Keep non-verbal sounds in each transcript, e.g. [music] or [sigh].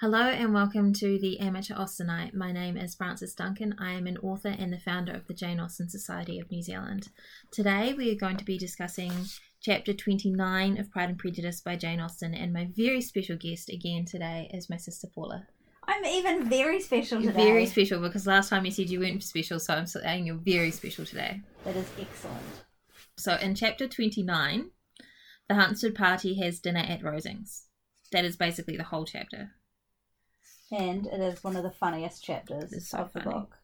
Hello and welcome to the Amateur Austenite. My name is Frances Duncan. I am an author and the founder of the Jane Austen Society of New Zealand. Today we are going to be discussing chapter 29 of Pride and Prejudice by Jane Austen, and my very special guest again today is my sister Paula. I'm even very special You're today. very special because last time you said you weren't special, so I'm saying you're very special today. That is excellent. So in chapter 29, the Hunsford party has dinner at Rosings. That is basically the whole chapter. And it is one of the funniest chapters so of the funny. book.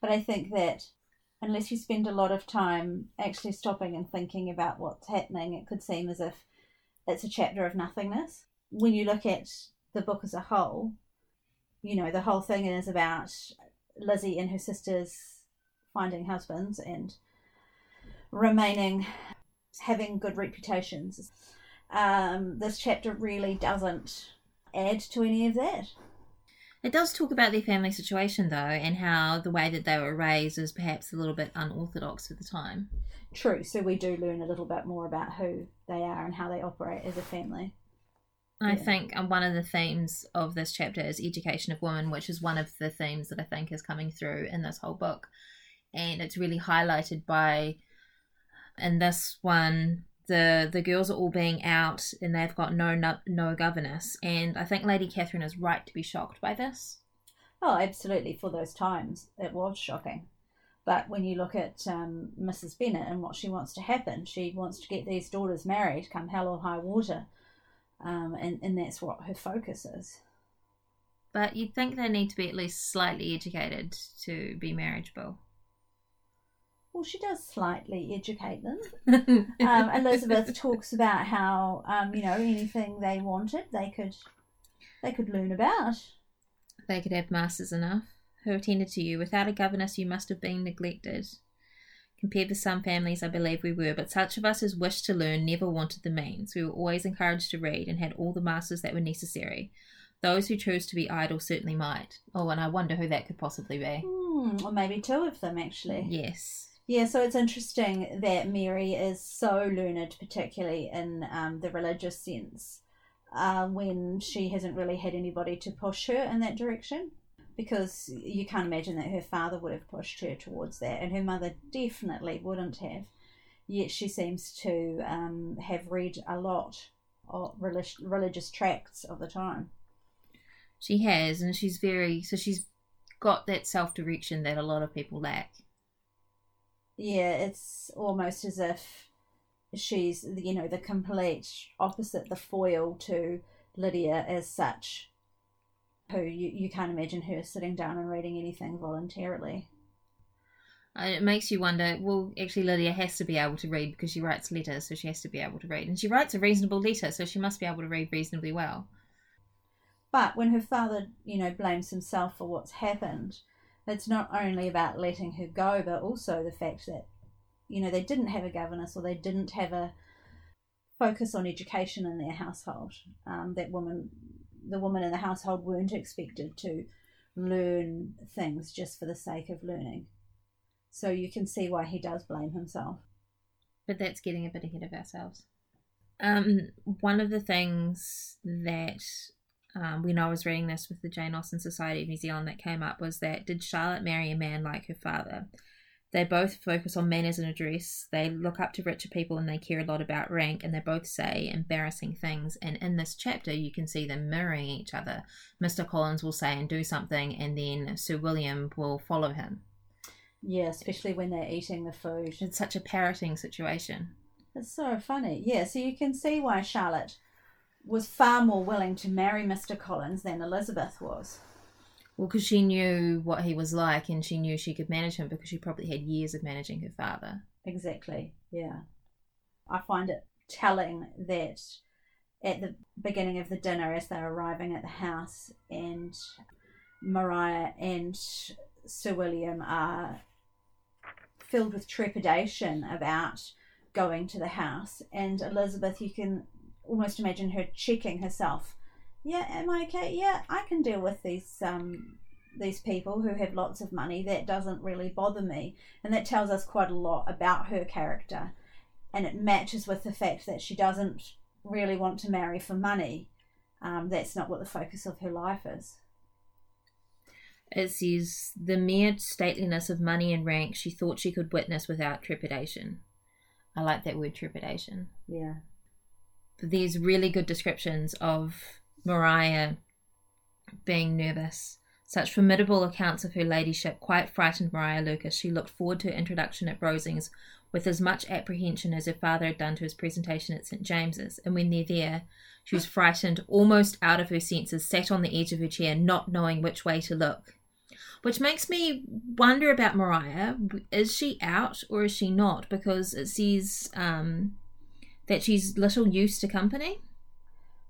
But I think that unless you spend a lot of time actually stopping and thinking about what's happening, it could seem as if it's a chapter of nothingness. When you look at the book as a whole, you know, the whole thing is about Lizzie and her sisters finding husbands and remaining having good reputations. Um, this chapter really doesn't add to any of that. It does talk about their family situation though, and how the way that they were raised is perhaps a little bit unorthodox for the time. True, so we do learn a little bit more about who they are and how they operate as a family. I Yeah. think um, one of the themes of this chapter is education of women, which is one of the themes that I think is coming through in this whole book. And it's really highlighted by, in this one, the the girls are all being out and they've got no no, no governess. And I think Lady Catherine is right to be shocked by this. Oh, absolutely. For those times, it was shocking. But when you look at um, Mrs. Bennet and what she wants to happen, she wants to get these daughters married, come hell or high water. Um, and, and that's what her focus is. But you'd think they need to be at least slightly educated to be marriageable. Well, she does slightly educate them. [laughs] Um, Elizabeth talks about how, um, you know, anything they wanted, they could, they could learn about. they could have masters enough who attended to you. Without a governess, you must have been neglected. Compared with some families, I believe we were, but such of us as wished to learn never wanted the means. We were always encouraged to read and had all the masters that were necessary. Those who chose to be idle certainly might. Oh, and I wonder who that could possibly be. Hmm, or maybe two of them, actually. Yes. Yeah, so it's interesting that Mary is so learned, particularly in um, the religious sense, uh, when she hasn't really had anybody to push her in that direction. Because you can't imagine that her father would have pushed her towards that, and her mother definitely wouldn't have. Yet she seems to um, have read a lot of relig- religious tracts of the time. She has, and she's very, so she's got that self direction that a lot of people lack. Yeah, it's almost as if she's, you know, the complete opposite, the foil to Lydia as such, who you, you can't imagine her sitting down and reading anything voluntarily. It makes you wonder. Well, actually, Lydia has to be able to read because she writes letters, so she has to be able to read, and she writes a reasonable letter, so she must be able to read reasonably well. But when her father, you know, blames himself for what's happened, it's not only about letting her go, but also the fact that, you know, they didn't have a governess or they didn't have a focus on education in their household. Um, that woman, the women in the household weren't expected to learn things just for the sake of learning. So you can see why he does blame himself. But that's getting a bit ahead of ourselves. Um, one of the things that um, when I was reading this with the Jane Austen Society of New Zealand that came up was that did Charlotte marry a man like her father? They both focus on manners and address. They look up to richer people and they care a lot about rank, and they both say embarrassing things. And in this chapter, you can see them mirroring each other. Mr. Collins will say and do something, and then Sir William will follow him. Yeah, especially when they're eating the food. It's such a parroting situation. It's so funny. Yeah, so you can see why Charlotte was far more willing to marry Mr. Collins than Elizabeth was. Well, because she knew what he was like and she knew she could manage him because she probably had years of managing her father. Exactly. Yeah. I find it telling that at the beginning of the dinner, as they're arriving at the house, and Maria and Sir William are filled with trepidation about going to the house, and Elizabeth, you can almost imagine her checking herself. Yeah, am I okay? Yeah, I can deal with these um these people who have lots of money. That doesn't really bother me, and that tells us quite a lot about her character, and it matches with the fact that she doesn't really want to marry for money, um, that's not what the focus of her life is. It says, the mere stateliness of money and rank she thought she could witness without trepidation. I like that word trepidation. Yeah. There's really good descriptions of Maria being nervous. Such formidable accounts of her ladyship quite frightened Maria Lucas. She looked forward to her introduction at Rosings with as much apprehension as her father had done to his presentation at St James's, and when they're there, she was frightened almost out of her senses, sat on the edge of her chair, not knowing which way to look. Which makes me wonder about Maria. Is she out or is she not? Because it says um, that she's little used to company.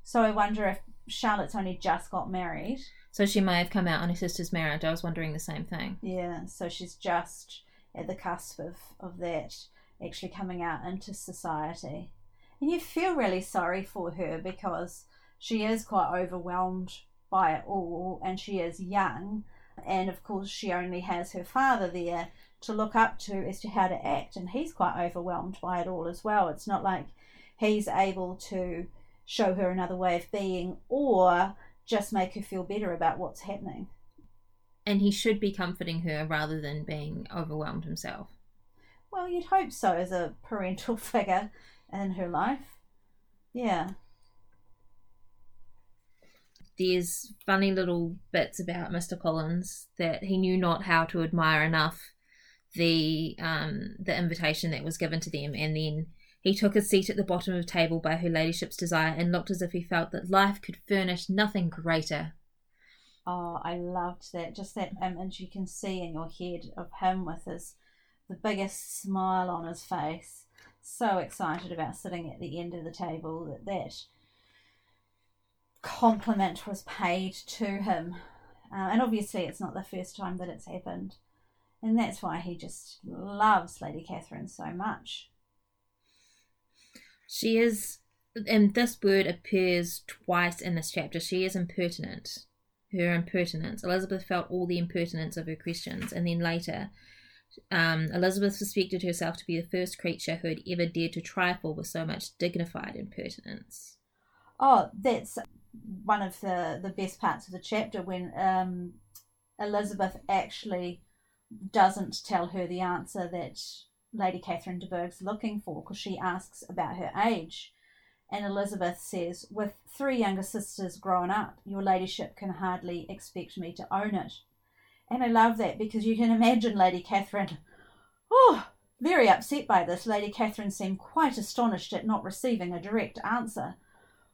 So I wonder if Charlotte's only just got married. So she may have come out on her sister's marriage. I was wondering the same thing. Yeah, so she's just at the cusp of, of that actually coming out into society. And you feel really sorry for her because she is quite overwhelmed by it all and she is young. And of course, she only has her father there to look up to as to how to act. And he's quite overwhelmed by it all as well. It's not like he's able to show her another way of being or just make her feel better about what's happening. And he should be comforting her rather than being overwhelmed himself. Well, you'd hope so as a parental [laughs] figure in her life. Yeah. There's funny little bits about Mr. Collins that he knew not how to admire enough the um the invitation that was given to them and then he took his seat at the bottom of the table by her ladyship's desire and looked as if he felt that life could furnish nothing greater. Oh, I loved that. Just that image you can see in your head of him with his the biggest smile on his face. So excited about sitting at the end of the table that that compliment was paid to him. Uh, and obviously, it's not the first time that it's happened. And that's why he just loves Lady Catherine so much. She is, and this word appears twice in this chapter. She is impertinent. Her impertinence. Elizabeth felt all the impertinence of her questions, and then later, um, Elizabeth suspected herself to be the first creature who had ever dared to trifle with so much dignified impertinence. Oh, that's one of the, the best parts of the chapter when um, Elizabeth actually doesn't tell her the answer that Lady Catherine de Bourgh's looking for because she asks about her age. And Elizabeth says, With three younger sisters grown up, your ladyship can hardly expect me to own it. And I love that because you can [laughs] imagine Lady Catherine, oh, very upset by this. Lady Catherine seemed quite astonished at not receiving a direct answer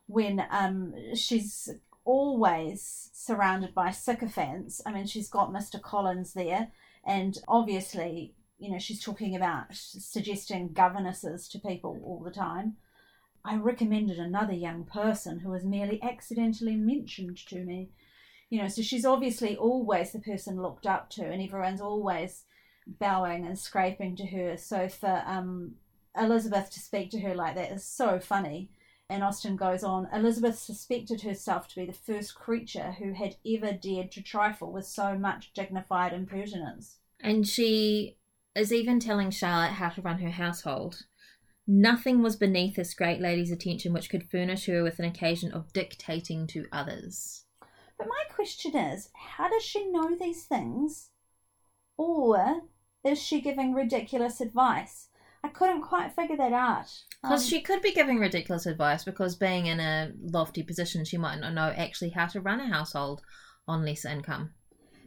when um, she's always surrounded by sycophants. I mean, she's got Mr. Collins there, and obviously you know, she's talking about suggesting governesses to people all the time. I recommended another young person who was merely accidentally mentioned to me. You know, so she's obviously always the person looked up to, and everyone's always bowing and scraping to her. So for um, Elizabeth to speak to her like that is so funny. And Austen goes on Elizabeth suspected herself to be the first creature who had ever dared to trifle with so much dignified impertinence. And she is even telling Charlotte how to run her household. Nothing was beneath this great lady's attention which could furnish her with an occasion of dictating to others. But my question is how does she know these things? Or is she giving ridiculous advice? I couldn't quite figure that out. Because um, she could be giving ridiculous advice because being in a lofty position, she might not know actually how to run a household on less income.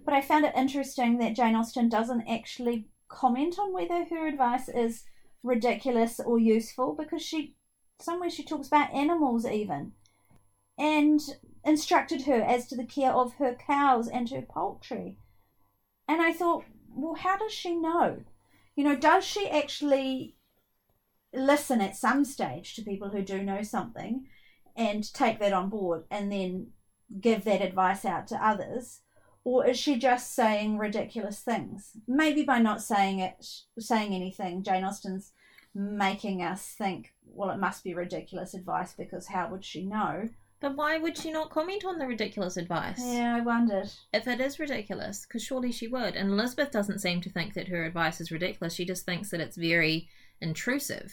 But I found it interesting that Jane Austen doesn't actually comment on whether her advice is ridiculous or useful because she somewhere she talks about animals even and instructed her as to the care of her cows and her poultry. And I thought, well, how does she know? You know, does she actually listen at some stage to people who do know something and take that on board and then give that advice out to others? Or is she just saying ridiculous things? Maybe by not saying it, saying anything, Jane Austen's making us think, well, it must be ridiculous advice because how would she know? But why would she not comment on the ridiculous advice? Yeah, I wondered. If it is ridiculous, because surely she would. And Elizabeth doesn't seem to think that her advice is ridiculous. She just thinks that it's very intrusive.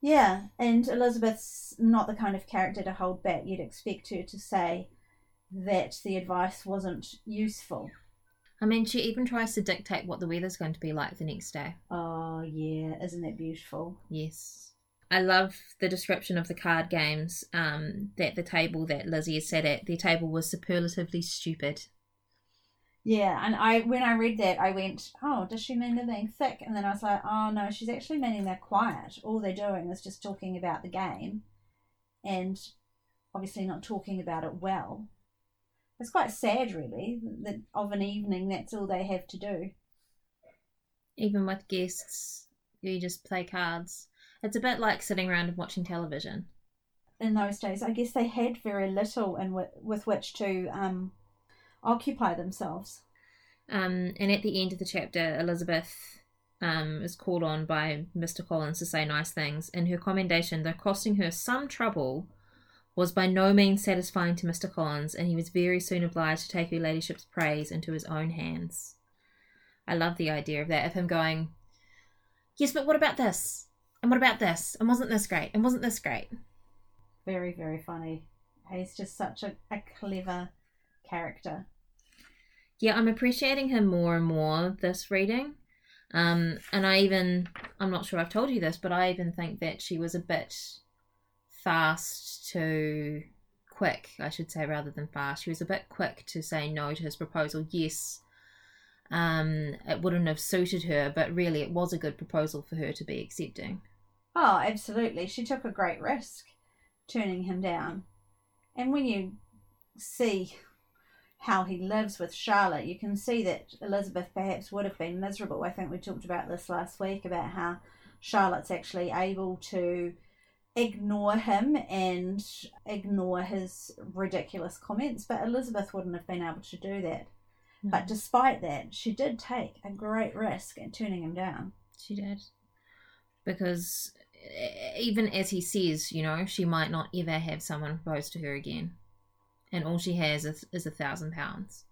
Yeah, and Elizabeth's not the kind of character to hold back. You'd expect her to say that the advice wasn't useful. I mean, she even tries to dictate what the weather's going to be like the next day. Oh, yeah, isn't that beautiful? Yes. I love the description of the card games um, that the table that Lizzie has sat at, the table was superlatively stupid. Yeah, and I when I read that, I went, "Oh, does she mean they're being thick?" And then I was like, "Oh no, she's actually meaning they're quiet. All they're doing is just talking about the game, and obviously not talking about it well." It's quite sad, really, that of an evening that's all they have to do. Even with guests, you just play cards. It's a bit like sitting around and watching television. In those days, I guess they had very little in w- with which to um, occupy themselves. Um, and at the end of the chapter, Elizabeth um, is called on by Mr. Collins to say nice things, and her commendation, though costing her some trouble, was by no means satisfying to Mr. Collins, and he was very soon obliged to take her ladyship's praise into his own hands. I love the idea of that, of him going, Yes, but what about this? And what about this? And wasn't this great? And wasn't this great? Very, very funny. He's just such a, a clever character yeah, I'm appreciating him more and more this reading. Um, and I even, I'm not sure I've told you this, but I even think that she was a bit fast to quick, I should say, rather than fast. She was a bit quick to say no to his proposal. Yes, um, it wouldn't have suited her, but really it was a good proposal for her to be accepting. Oh, absolutely. She took a great risk turning him down. And when you see how he lives with Charlotte, you can see that Elizabeth perhaps would have been miserable. I think we talked about this last week about how Charlotte's actually able to ignore him and ignore his ridiculous comments, but Elizabeth wouldn't have been able to do that. Mm. But despite that, she did take a great risk in turning him down. She did. Because even as he says, you know, she might not ever have someone propose to her again and all she has is, is a thousand pounds.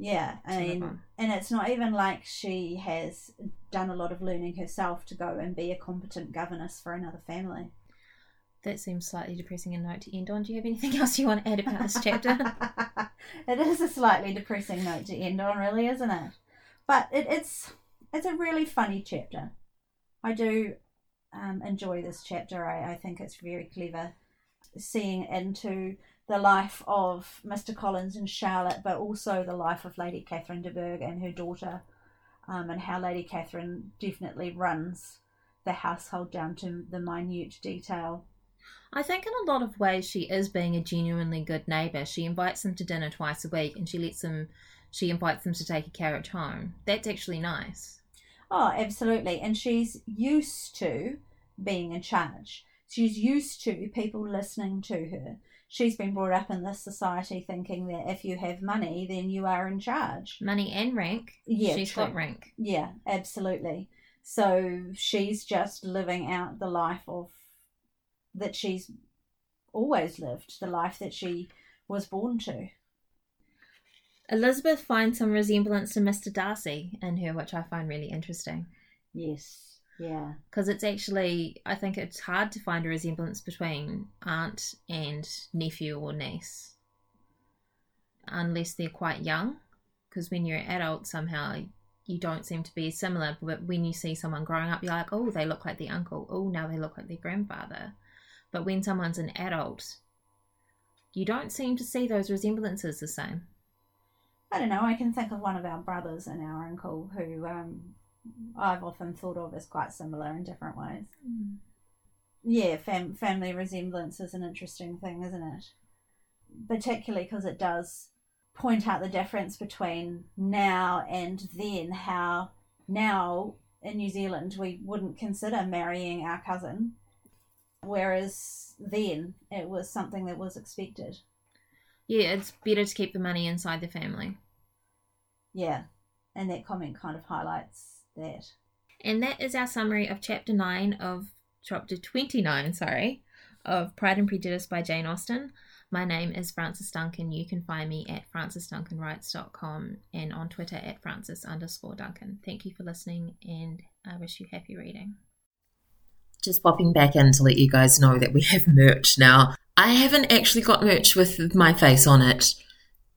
Yeah, mean, and it's not even like she has done a lot of learning herself to go and be a competent governess for another family. That seems slightly depressing a note to end on. Do you have anything else you want to add about this [laughs] chapter? [laughs] it is a slightly depressing note to end on, really, isn't it? But it, it's it's a really funny chapter. I do um, enjoy this chapter. I, I think it's very clever, seeing into the life of Mr. Collins and Charlotte, but also the life of Lady Catherine de Bourgh and her daughter, um, and how Lady Catherine definitely runs the household down to the minute detail. I think in a lot of ways she is being a genuinely good neighbour. She invites them to dinner twice a week, and she lets them. She invites them to take a carriage home. That's actually nice. Oh, absolutely, and she's used to being in charge. She's used to people listening to her she's been brought up in this society thinking that if you have money, then you are in charge. Money and rank. Yeah, she's got rank. Yeah, absolutely. So she's just living out the life of that she's always lived, the life that she was born to. Elizabeth finds some resemblance to Mr. Darcy in her, which I find really interesting. Yes. Yeah. Because it's actually, I think it's hard to find a resemblance between aunt and nephew or niece. Unless they're quite young. Because when you're an adult, somehow you don't seem to be similar. But when you see someone growing up, you're like, oh, they look like the uncle. Oh, now they look like their grandfather. But when someone's an adult, you don't seem to see those resemblances the same. I don't know. I can think of one of our brothers and our uncle who um, I've often thought of as quite similar in different ways. Mm. Yeah, fam- family resemblance is an interesting thing, isn't it? Particularly because it does point out the difference between now and then, how now in New Zealand we wouldn't consider marrying our cousin, whereas then it was something that was expected. Yeah, it's better to keep the money inside the family. Yeah, and that comment kind of highlights that. And that is our summary of chapter 9 of chapter 29, sorry, of Pride and Prejudice by Jane Austen. My name is Frances Duncan. You can find me at francesduncanwrites.com and on Twitter at francis underscore Duncan. Thank you for listening and I wish you happy reading. Just popping back in to let you guys know that we have merch now. I haven't actually got merch with my face on it.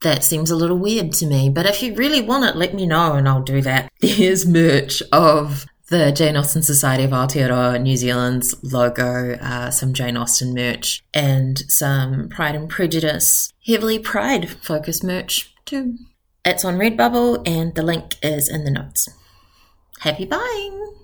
That seems a little weird to me, but if you really want it, let me know and I'll do that. [laughs] There's merch of the Jane Austen Society of Aotearoa New Zealand's logo, uh, some Jane Austen merch, and some Pride and Prejudice, heavily Pride focused merch too. It's on Redbubble and the link is in the notes. Happy buying!